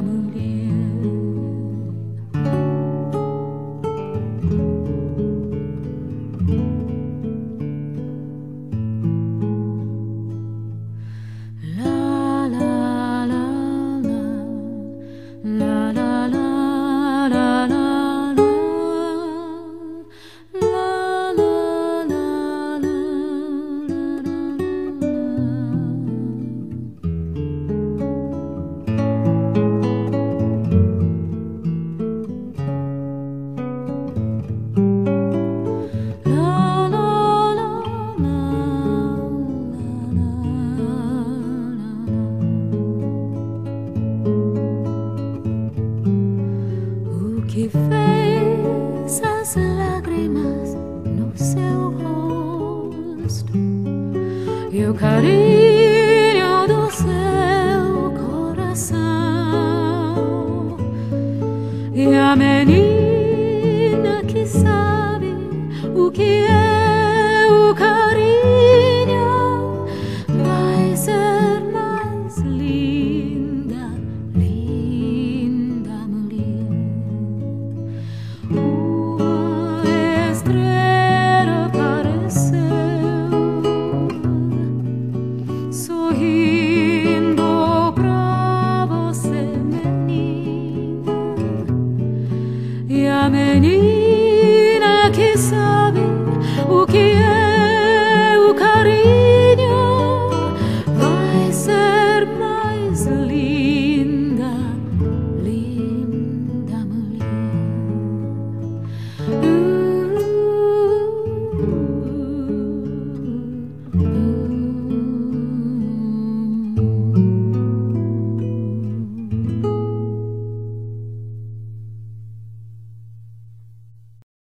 眠り que fez as lágrimas no seu rosto e o carinho do seu coração. E a menina que sabe o que é o carinho believe.